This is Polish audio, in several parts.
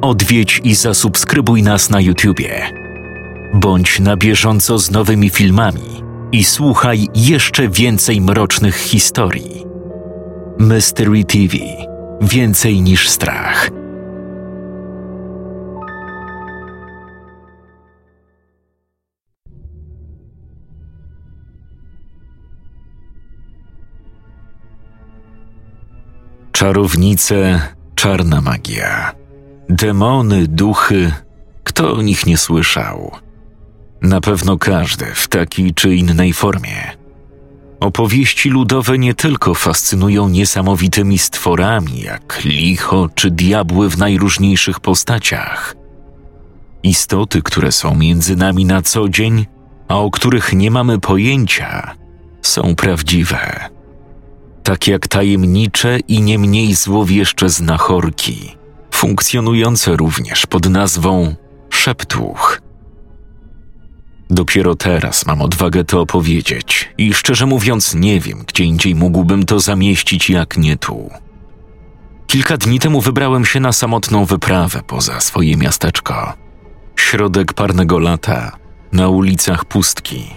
odwiedź i zasubskrybuj nas na YouTubie. Bądź na bieżąco z nowymi filmami i słuchaj jeszcze więcej mrocznych historii. Mystery TV Więcej niż strach. Czarownice, czarna magia, demony, duchy, kto o nich nie słyszał? Na pewno każdy w takiej czy innej formie. Opowieści ludowe nie tylko fascynują niesamowitymi stworami, jak licho czy diabły w najróżniejszych postaciach. Istoty, które są między nami na co dzień, a o których nie mamy pojęcia, są prawdziwe. Tak jak tajemnicze i nie mniej złowieszcze znachorki, funkcjonujące również pod nazwą szeptuch. Dopiero teraz mam odwagę to opowiedzieć i szczerze mówiąc nie wiem, gdzie indziej mógłbym to zamieścić jak nie tu. Kilka dni temu wybrałem się na samotną wyprawę poza swoje miasteczko. Środek parnego lata, na ulicach pustki.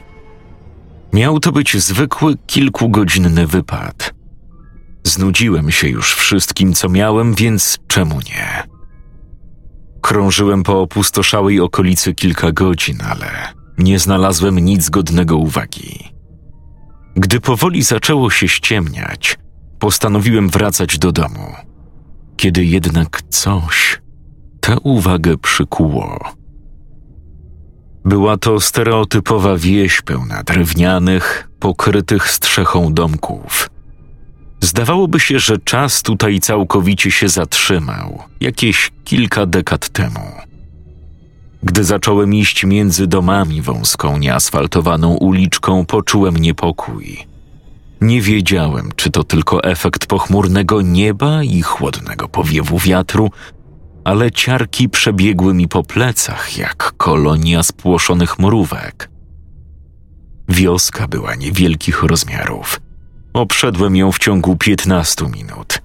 Miał to być zwykły, kilkugodzinny wypad. Znudziłem się już wszystkim, co miałem, więc czemu nie? Krążyłem po opustoszałej okolicy kilka godzin, ale nie znalazłem nic godnego uwagi. Gdy powoli zaczęło się ściemniać, postanowiłem wracać do domu. Kiedy jednak coś tę uwagę przykuło. Była to stereotypowa wieś pełna drewnianych, pokrytych strzechą domków. Zdawałoby się, że czas tutaj całkowicie się zatrzymał, jakieś kilka dekad temu. Gdy zacząłem iść między domami wąską, nieasfaltowaną uliczką, poczułem niepokój. Nie wiedziałem, czy to tylko efekt pochmurnego nieba i chłodnego powiewu wiatru, ale ciarki przebiegły mi po plecach jak kolonia spłoszonych mrówek. Wioska była niewielkich rozmiarów. Obszedłem ją w ciągu piętnastu minut.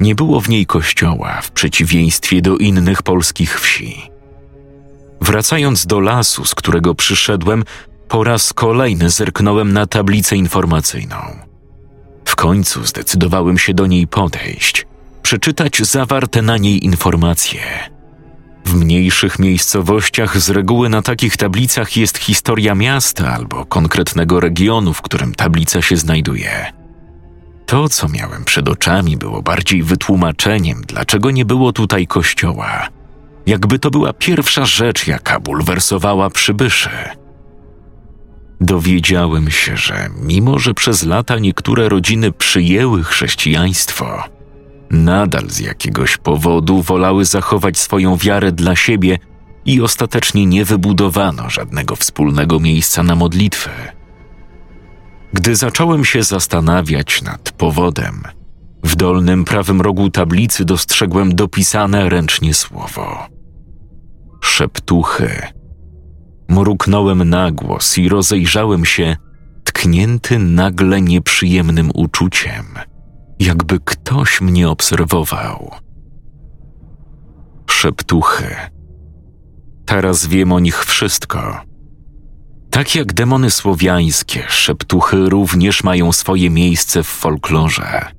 Nie było w niej kościoła, w przeciwieństwie do innych polskich wsi. Wracając do lasu, z którego przyszedłem, po raz kolejny zerknąłem na tablicę informacyjną. W końcu zdecydowałem się do niej podejść, przeczytać zawarte na niej informacje. W mniejszych miejscowościach z reguły na takich tablicach jest historia miasta albo konkretnego regionu, w którym tablica się znajduje. To, co miałem przed oczami, było bardziej wytłumaczeniem, dlaczego nie było tutaj kościoła jakby to była pierwsza rzecz, jaka bulwersowała przybyszy. Dowiedziałem się, że mimo że przez lata niektóre rodziny przyjęły chrześcijaństwo, nadal z jakiegoś powodu wolały zachować swoją wiarę dla siebie i ostatecznie nie wybudowano żadnego wspólnego miejsca na modlitwę. Gdy zacząłem się zastanawiać nad powodem, w dolnym prawym rogu tablicy dostrzegłem dopisane ręcznie słowo szeptuchy. Mruknąłem na głos i rozejrzałem się, tknięty nagle nieprzyjemnym uczuciem, jakby ktoś mnie obserwował. Szeptuchy. Teraz wiem o nich wszystko. Tak jak demony słowiańskie, szeptuchy również mają swoje miejsce w folklorze.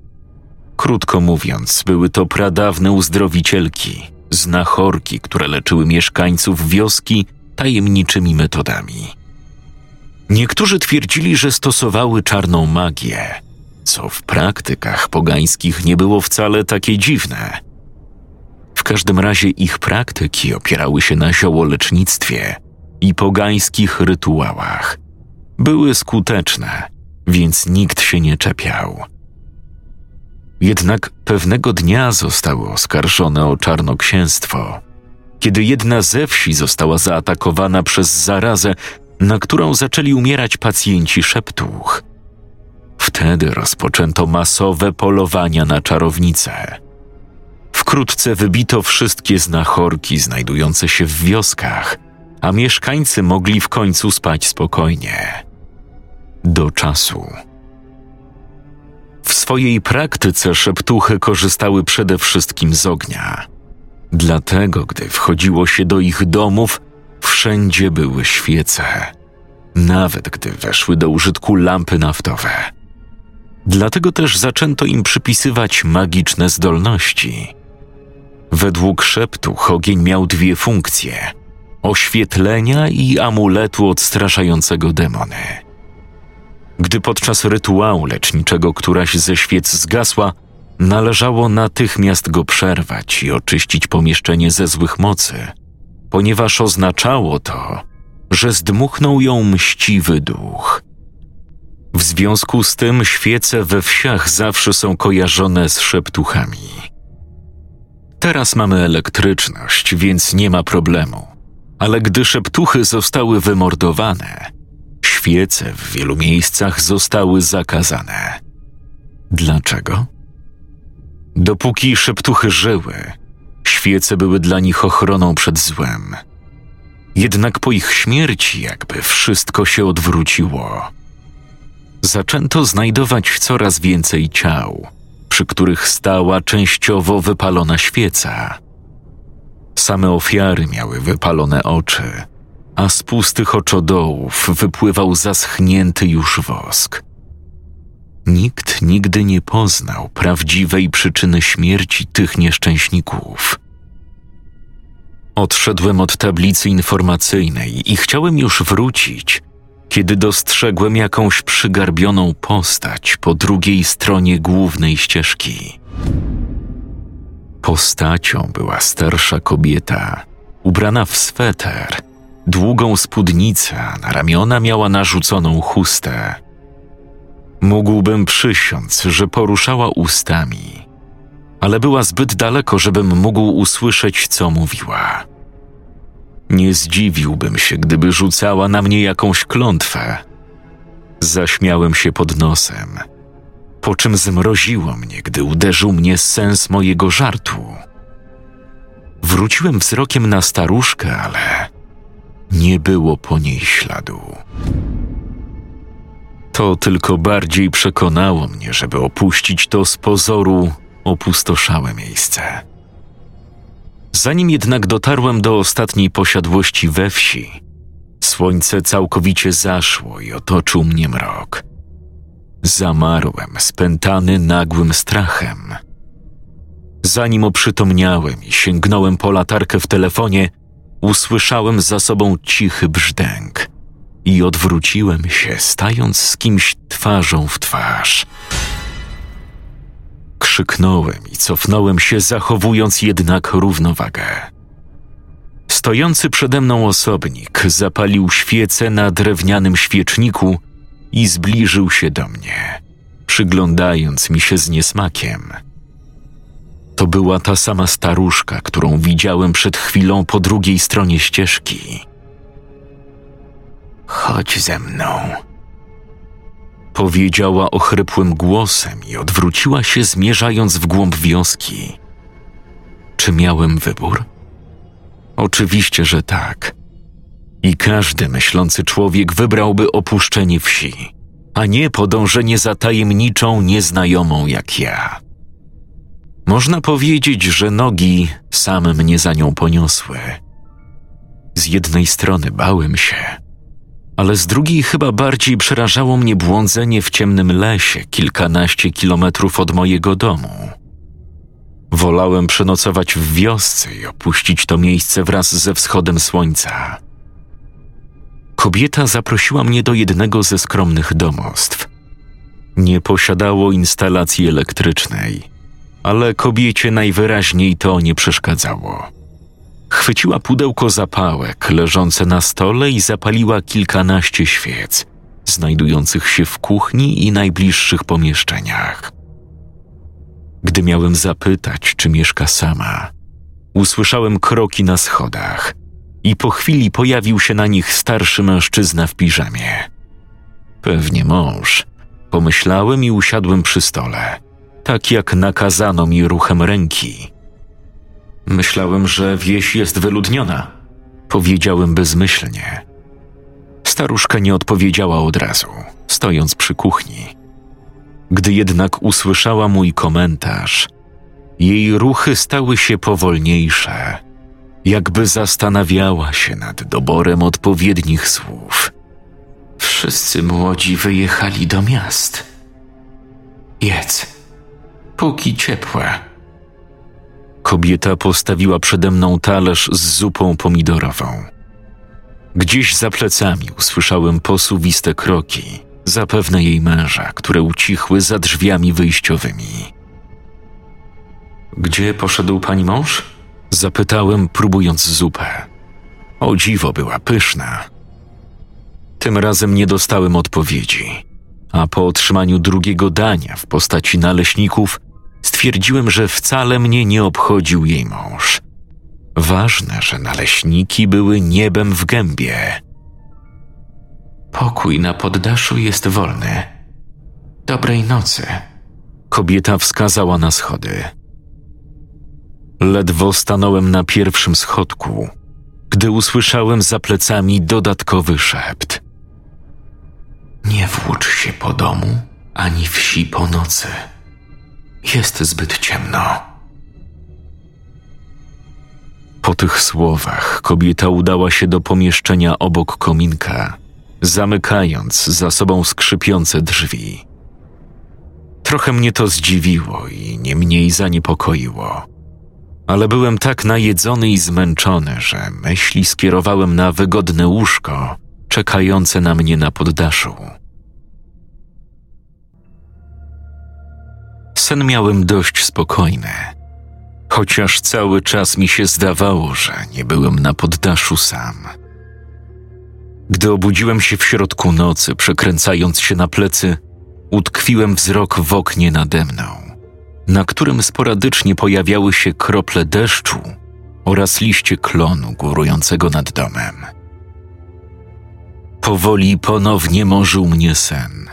Krótko mówiąc, były to pradawne uzdrowicielki, znachorki, które leczyły mieszkańców wioski tajemniczymi metodami. Niektórzy twierdzili, że stosowały czarną magię, co w praktykach pogańskich nie było wcale takie dziwne. W każdym razie ich praktyki opierały się na ziołolecznictwie i pogańskich rytuałach. Były skuteczne, więc nikt się nie czepiał. Jednak pewnego dnia zostały oskarżone o czarnoksięstwo, kiedy jedna ze wsi została zaatakowana przez zarazę, na którą zaczęli umierać pacjenci szeptuch. Wtedy rozpoczęto masowe polowania na czarownice. Wkrótce wybito wszystkie znachorki znajdujące się w wioskach, a mieszkańcy mogli w końcu spać spokojnie. Do czasu w swojej praktyce szeptuchy korzystały przede wszystkim z ognia. Dlatego, gdy wchodziło się do ich domów, wszędzie były świece, nawet gdy weszły do użytku lampy naftowe. Dlatego też zaczęto im przypisywać magiczne zdolności. Według szeptuch ogień miał dwie funkcje: oświetlenia i amuletu odstraszającego demony. Gdy podczas rytuału leczniczego któraś ze świec zgasła, należało natychmiast go przerwać i oczyścić pomieszczenie ze złych mocy, ponieważ oznaczało to, że zdmuchnął ją mściwy duch. W związku z tym świece we wsiach zawsze są kojarzone z szeptuchami. Teraz mamy elektryczność, więc nie ma problemu. Ale gdy szeptuchy zostały wymordowane, świece w wielu miejscach zostały zakazane. Dlaczego? Dopóki szeptuchy żyły, świece były dla nich ochroną przed złem. Jednak po ich śmierci jakby wszystko się odwróciło. Zaczęto znajdować coraz więcej ciał, przy których stała częściowo wypalona świeca. Same ofiary miały wypalone oczy, a z pustych oczodołów wypływał zaschnięty już wosk. Nikt nigdy nie poznał prawdziwej przyczyny śmierci tych nieszczęśników. Odszedłem od tablicy informacyjnej i chciałem już wrócić, kiedy dostrzegłem jakąś przygarbioną postać po drugiej stronie głównej ścieżki. Postacią była starsza kobieta, ubrana w sweter, długą spódnicę, na ramiona miała narzuconą chustę. Mógłbym przysiąc, że poruszała ustami, ale była zbyt daleko, żebym mógł usłyszeć, co mówiła. Nie zdziwiłbym się, gdyby rzucała na mnie jakąś klątwę. Zaśmiałem się pod nosem, po czym zmroziło mnie, gdy uderzył mnie sens mojego żartu. Wróciłem wzrokiem na staruszkę, ale nie było po niej śladu. To tylko bardziej przekonało mnie, żeby opuścić to z pozoru opustoszałe miejsce. Zanim jednak dotarłem do ostatniej posiadłości we wsi, słońce całkowicie zaszło i otoczył mnie mrok. Zamarłem, spętany nagłym strachem. Zanim oprzytomniałem i sięgnąłem po latarkę w telefonie, usłyszałem za sobą cichy brzdęk i odwróciłem się, stając z kimś twarzą w twarz. Krzyknąłem i cofnąłem się, zachowując jednak równowagę. Stojący przede mną osobnik zapalił świecę na drewnianym świeczniku i zbliżył się do mnie, przyglądając mi się z niesmakiem. To była ta sama staruszka, którą widziałem przed chwilą po drugiej stronie ścieżki. Chodź ze mną, powiedziała ochrypłym głosem i odwróciła się, zmierzając w głąb wioski. Czy miałem wybór? Oczywiście, że tak. I każdy myślący człowiek wybrałby opuszczenie wsi, a nie podążenie za tajemniczą nieznajomą jak ja. Można powiedzieć, że nogi same mnie za nią poniosły. Z jednej strony bałem się, ale z drugiej chyba bardziej przerażało mnie błądzenie w ciemnym lesie kilkanaście kilometrów od mojego domu. Wolałem przenocować w wiosce i opuścić to miejsce wraz ze wschodem słońca. Kobieta zaprosiła mnie do jednego ze skromnych domostw. Nie posiadało instalacji elektrycznej, ale kobiecie najwyraźniej to nie przeszkadzało. Chwyciła pudełko zapałek leżące na stole i zapaliła kilkanaście świec, znajdujących się w kuchni i najbliższych pomieszczeniach. Gdy miałem zapytać, czy mieszka sama, usłyszałem kroki na schodach i po chwili pojawił się na nich starszy mężczyzna w piżamie. Pewnie mąż. Pomyślałem i usiadłem przy stole, tak jak nakazano mi ruchem ręki. Myślałem, że wieś jest wyludniona. Powiedziałem bezmyślnie. Staruszka nie odpowiedziała od razu, stojąc przy kuchni. Gdy jednak usłyszała mój komentarz, Jej ruchy stały się powolniejsze, jakby zastanawiała się nad doborem odpowiednich słów. Wszyscy młodzi wyjechali do miast. Jedz, póki ciepłe. Kobieta postawiła przede mną talerz z zupą pomidorową. Gdzieś za plecami usłyszałem posuwiste kroki, zapewne jej męża, które ucichły za drzwiami wyjściowymi. Gdzie poszedł pani mąż? Zapytałem, próbując zupę. O dziwo była pyszna. Tym razem nie dostałem odpowiedzi, a po otrzymaniu drugiego dania w postaci naleśników stwierdziłem, że wcale mnie nie obchodził jej mąż. Ważne, że naleśniki były niebem w gębie. Pokój na poddaszu jest wolny. Dobrej nocy. Kobieta wskazała na schody. Ledwo stanąłem na pierwszym schodku, gdy usłyszałem za plecami dodatkowy szept. Nie włócz się po domu ani wsi po nocy. Jest zbyt ciemno. Po tych słowach kobieta udała się do pomieszczenia obok kominka, zamykając za sobą skrzypiące drzwi. Trochę mnie to zdziwiło i nie mniej zaniepokoiło. Ale byłem tak najedzony i zmęczony, że myśli skierowałem na wygodne łóżko czekające na mnie na poddaszu. Sen miałem dość spokojny, chociaż cały czas mi się zdawało, że nie byłem na poddaszu sam. Gdy obudziłem się w środku nocy, przekręcając się na plecy, utkwiłem wzrok w oknie nade mną, na którym sporadycznie pojawiały się krople deszczu oraz liście klonu górującego nad domem. Powoli ponownie morzył mnie sen,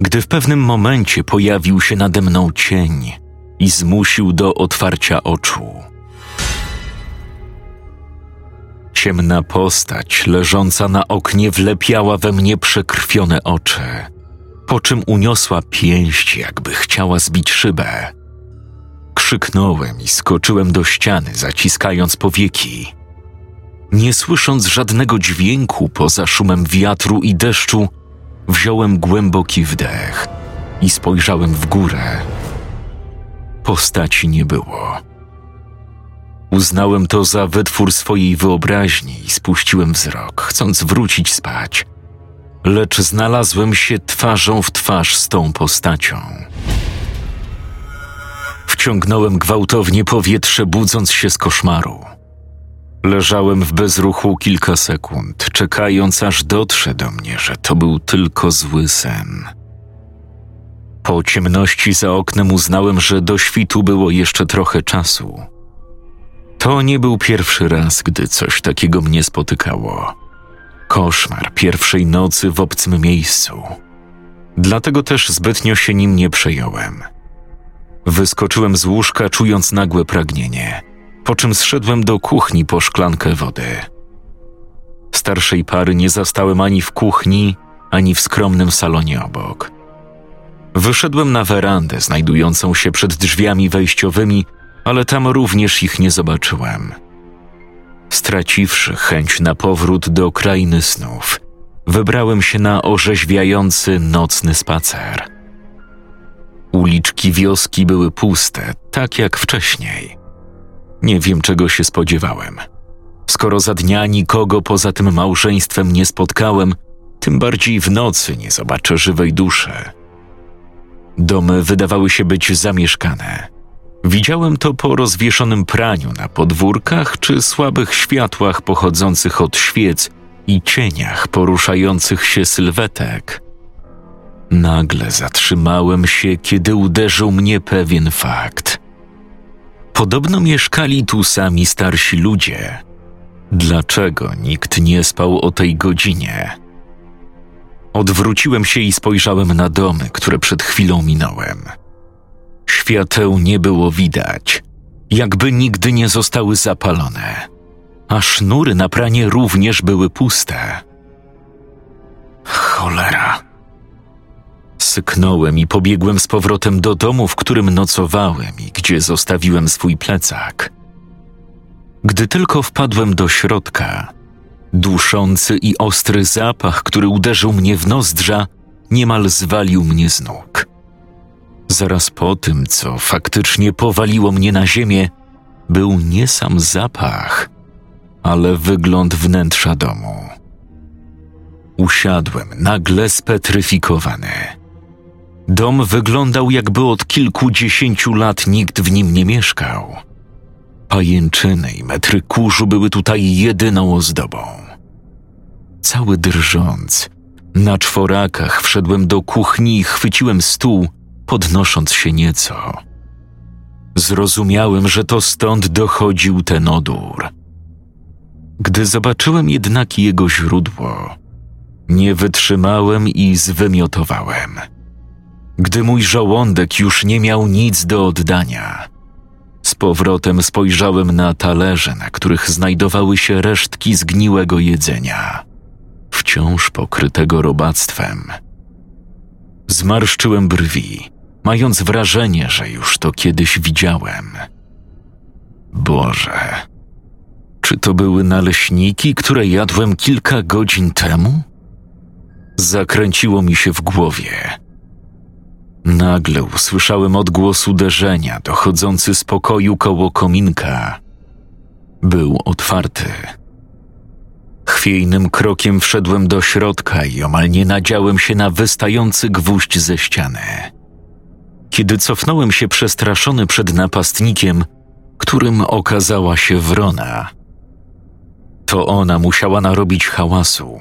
gdy w pewnym momencie pojawił się nade mną cień i zmusił do otwarcia oczu. Ciemna postać leżąca na oknie wlepiała we mnie przekrwione oczy, po czym uniosła pięść, jakby chciała zbić szybę. Krzyknąłem i skoczyłem do ściany, zaciskając powieki. Nie słysząc żadnego dźwięku poza szumem wiatru i deszczu, wziąłem głęboki wdech i spojrzałem w górę. Postaci nie było. Uznałem to za wytwór swojej wyobraźni i spuściłem wzrok, chcąc wrócić spać. Lecz znalazłem się twarzą w twarz z tą postacią. Wciągnąłem gwałtownie powietrze, budząc się z koszmaru. Leżałem w bezruchu kilka sekund, czekając aż dotrze do mnie, że to był tylko zły sen. Po ciemności za oknem uznałem, że do świtu było jeszcze trochę czasu. To nie był pierwszy raz, gdy coś takiego mnie spotykało. Koszmar pierwszej nocy w obcym miejscu. Dlatego też zbytnio się nim nie przejąłem. Wyskoczyłem z łóżka, czując nagłe pragnienie, po czym zszedłem do kuchni po szklankę wody. Starszej pary nie zastałem ani w kuchni, ani w skromnym salonie obok. Wyszedłem na werandę znajdującą się przed drzwiami wejściowymi, ale tam również ich nie zobaczyłem. Straciwszy chęć na powrót do krainy snów, wybrałem się na orzeźwiający nocny spacer. Uliczki wioski były puste, tak jak wcześniej. Nie wiem, czego się spodziewałem. Skoro za dnia nikogo poza tym małżeństwem nie spotkałem, tym bardziej w nocy nie zobaczę żywej duszy. Domy wydawały się być zamieszkane. Widziałem to po rozwieszonym praniu na podwórkach czy słabych światłach pochodzących od świec i cieniach poruszających się sylwetek. Nagle zatrzymałem się, kiedy uderzył mnie pewien fakt. Podobno mieszkali tu sami starsi ludzie. Dlaczego nikt nie spał o tej godzinie? Odwróciłem się i spojrzałem na domy, które przed chwilą minąłem. Świateł nie było widać, jakby nigdy nie zostały zapalone, a sznury na pranie również były puste. Cholera. Syknąłem i pobiegłem z powrotem do domu, w którym nocowałem i gdzie zostawiłem swój plecak. Gdy tylko wpadłem do środka, duszący i ostry zapach, który uderzył mnie w nozdrza, niemal zwalił mnie z nóg. Zaraz po tym, co faktycznie powaliło mnie na ziemię, był nie sam zapach, ale wygląd wnętrza domu. Usiadłem, nagle spetryfikowany. Dom wyglądał, jakby od kilkudziesięciu lat nikt w nim nie mieszkał. Pajęczyny i metry kurzu były tutaj jedyną ozdobą. Cały drżąc, na czworakach wszedłem do kuchni i chwyciłem stół, podnosząc się nieco. Zrozumiałem, że to stąd dochodził ten odór. Gdy zobaczyłem jednak jego źródło, nie wytrzymałem i zwymiotowałem. Gdy mój żołądek już nie miał nic do oddania, z powrotem spojrzałem na talerze, na których znajdowały się resztki zgniłego jedzenia, wciąż pokrytego robactwem. Zmarszczyłem brwi, mając wrażenie, że już to kiedyś widziałem. Boże, czy to były naleśniki, które jadłem kilka godzin temu? Zakręciło mi się w głowie. Nagle usłyszałem odgłos uderzenia dochodzący z pokoju koło kominka. Był otwarty. Chwiejnym krokiem wszedłem do środka i omal nie nadziałem się na wystający gwóźdź ze ściany. Kiedy cofnąłem się przestraszony przed napastnikiem, którym okazała się wrona, to ona musiała narobić hałasu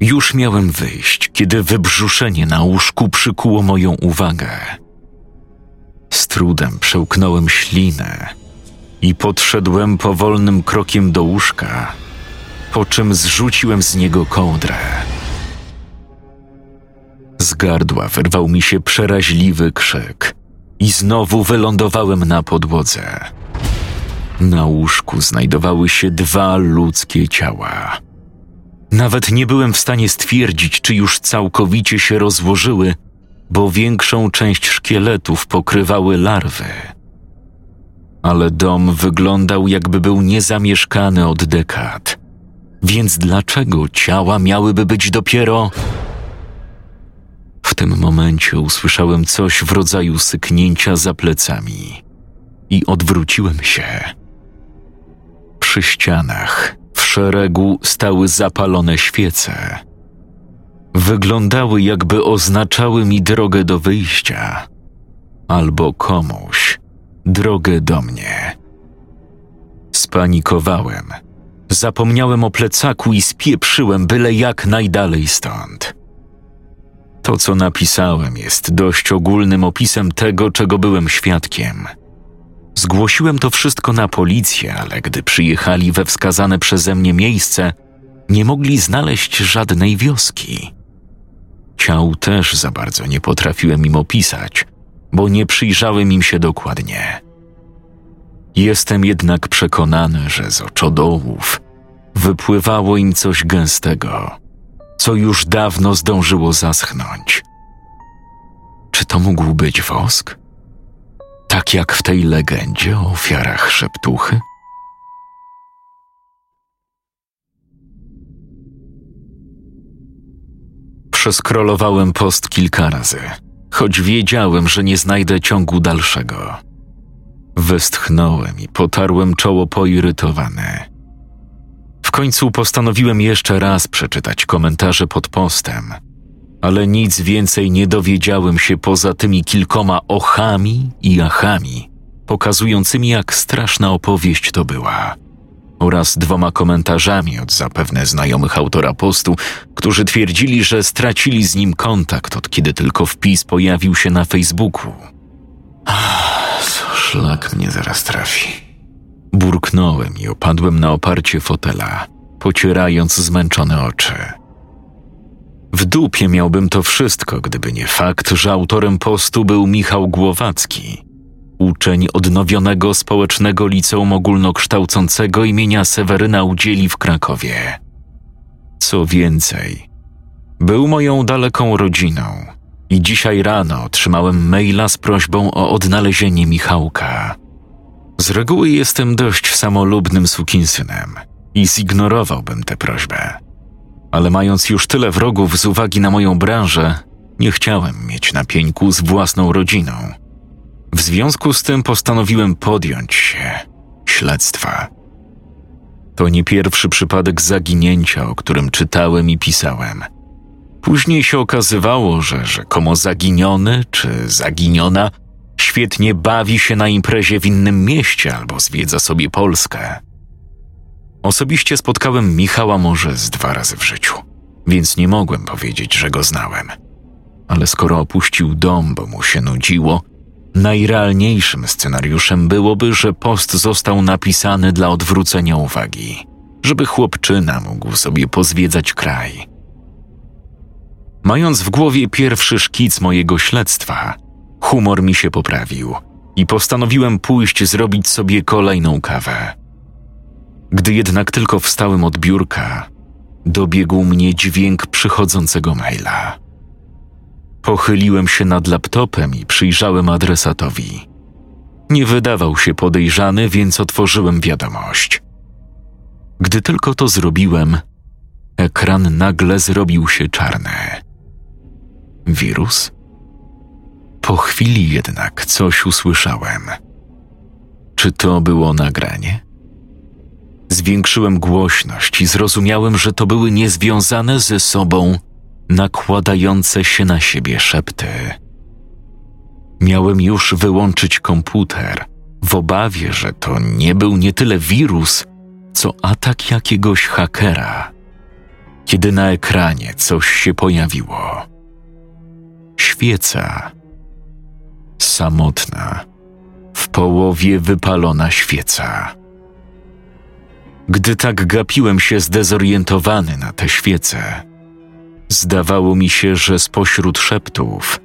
już miałem wyjść, kiedy wybrzuszenie na łóżku przykuło moją uwagę. Z trudem przełknąłem ślinę i podszedłem powolnym krokiem do łóżka, po czym zrzuciłem z niego kołdrę. Z gardła wyrwał mi się przeraźliwy krzyk i znowu wylądowałem na podłodze. Na łóżku znajdowały się dwa ludzkie ciała nawet nie byłem w stanie stwierdzić, czy już całkowicie się rozłożyły, bo większą część szkieletów pokrywały larwy. Ale dom wyglądał, jakby był niezamieszkany od dekad. Więc dlaczego ciała miałyby być dopiero. W tym momencie usłyszałem coś w rodzaju syknięcia za plecami i odwróciłem się. Przy ścianach szeregu stały zapalone świece. Wyglądały, jakby oznaczały mi drogę do wyjścia, albo komuś drogę do mnie. Spanikowałem. Zapomniałem o plecaku i spieprzyłem byle jak najdalej stąd. To, co napisałem, jest dość ogólnym opisem tego, czego byłem świadkiem – Zgłosiłem to wszystko na policję, ale gdy przyjechali we wskazane przeze mnie miejsce, nie mogli znaleźć żadnej wioski. Ciał też za bardzo nie potrafiłem im opisać, bo nie przyjrzałem im się dokładnie. Jestem jednak przekonany, że z oczodołów wypływało im coś gęstego, co już dawno zdążyło zaschnąć. Czy to mógł być wosk? Tak jak w tej legendzie o ofiarach szeptuchy? Przeskrolowałem post kilka razy, choć wiedziałem, że nie znajdę ciągu dalszego. Westchnąłem i potarłem czoło poirytowane. W końcu postanowiłem jeszcze raz przeczytać komentarze pod postem – ale nic więcej nie dowiedziałem się poza tymi kilkoma ochami i achami, pokazującymi jak straszna opowieść to była, oraz dwoma komentarzami od zapewne znajomych autora postu, którzy twierdzili, że stracili z nim kontakt od kiedy tylko wpis pojawił się na Facebooku. Co szlak mnie zaraz trafi. Burknąłem i opadłem na oparcie fotela, pocierając zmęczone oczy. W dupie miałbym to wszystko, gdyby nie fakt, że autorem postu był Michał Głowacki, uczeń odnowionego społecznego liceum ogólnokształcącego imienia Seweryna Udzieli w Krakowie. Co więcej, był moją daleką rodziną I dzisiaj rano otrzymałem maila z prośbą o odnalezienie Michałka. Z reguły jestem dość samolubnym sukinsynem i zignorowałbym tę prośbę. Ale mając już tyle wrogów z uwagi na moją branżę, nie chciałem mieć na pieńku z własną rodziną. W związku z tym postanowiłem podjąć się śledztwa. To nie pierwszy przypadek zaginięcia, o którym czytałem i pisałem. Później się okazywało, że rzekomo zaginiony czy zaginiona świetnie bawi się na imprezie w innym mieście albo zwiedza sobie Polskę. Osobiście spotkałem Michała może z dwa razy w życiu, więc nie mogłem powiedzieć, że go znałem. Ale skoro opuścił dom, bo mu się nudziło, najrealniejszym scenariuszem byłoby, że post został napisany dla odwrócenia uwagi, żeby chłopczyna mógł sobie pozwiedzać kraj. Mając w głowie pierwszy szkic mojego śledztwa, humor mi się poprawił i postanowiłem pójść zrobić sobie kolejną kawę. Gdy jednak tylko wstałem od biurka, dobiegł mnie dźwięk przychodzącego maila. Pochyliłem się nad laptopem i przyjrzałem adresatowi. Nie wydawał się podejrzany, więc otworzyłem wiadomość. Gdy tylko to zrobiłem, ekran nagle zrobił się czarny. Wirus? Po chwili jednak coś usłyszałem. Czy to było nagranie? Zwiększyłem głośność i zrozumiałem, że to były niezwiązane ze sobą nakładające się na siebie szepty. Miałem już wyłączyć komputer w obawie, że to nie był nie tyle wirus, co atak jakiegoś hakera. Kiedy na ekranie coś się pojawiło. Świeca. Samotna, w połowie wypalona świeca. Gdy tak gapiłem się zdezorientowany na te świece, zdawało mi się, że spośród szeptów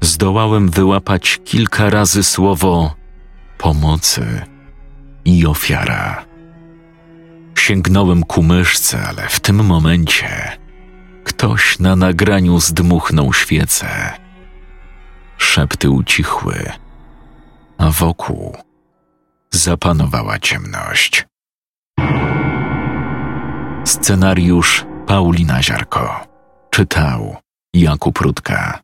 zdołałem wyłapać kilka razy słowo pomocy i ofiara. Sięgnąłem ku myszce, ale w tym momencie ktoś na nagraniu zdmuchnął świecę. Szepty ucichły, a wokół zapanowała ciemność. Scenariusz Paulina Ziarko. Czytał Jakub Rutka.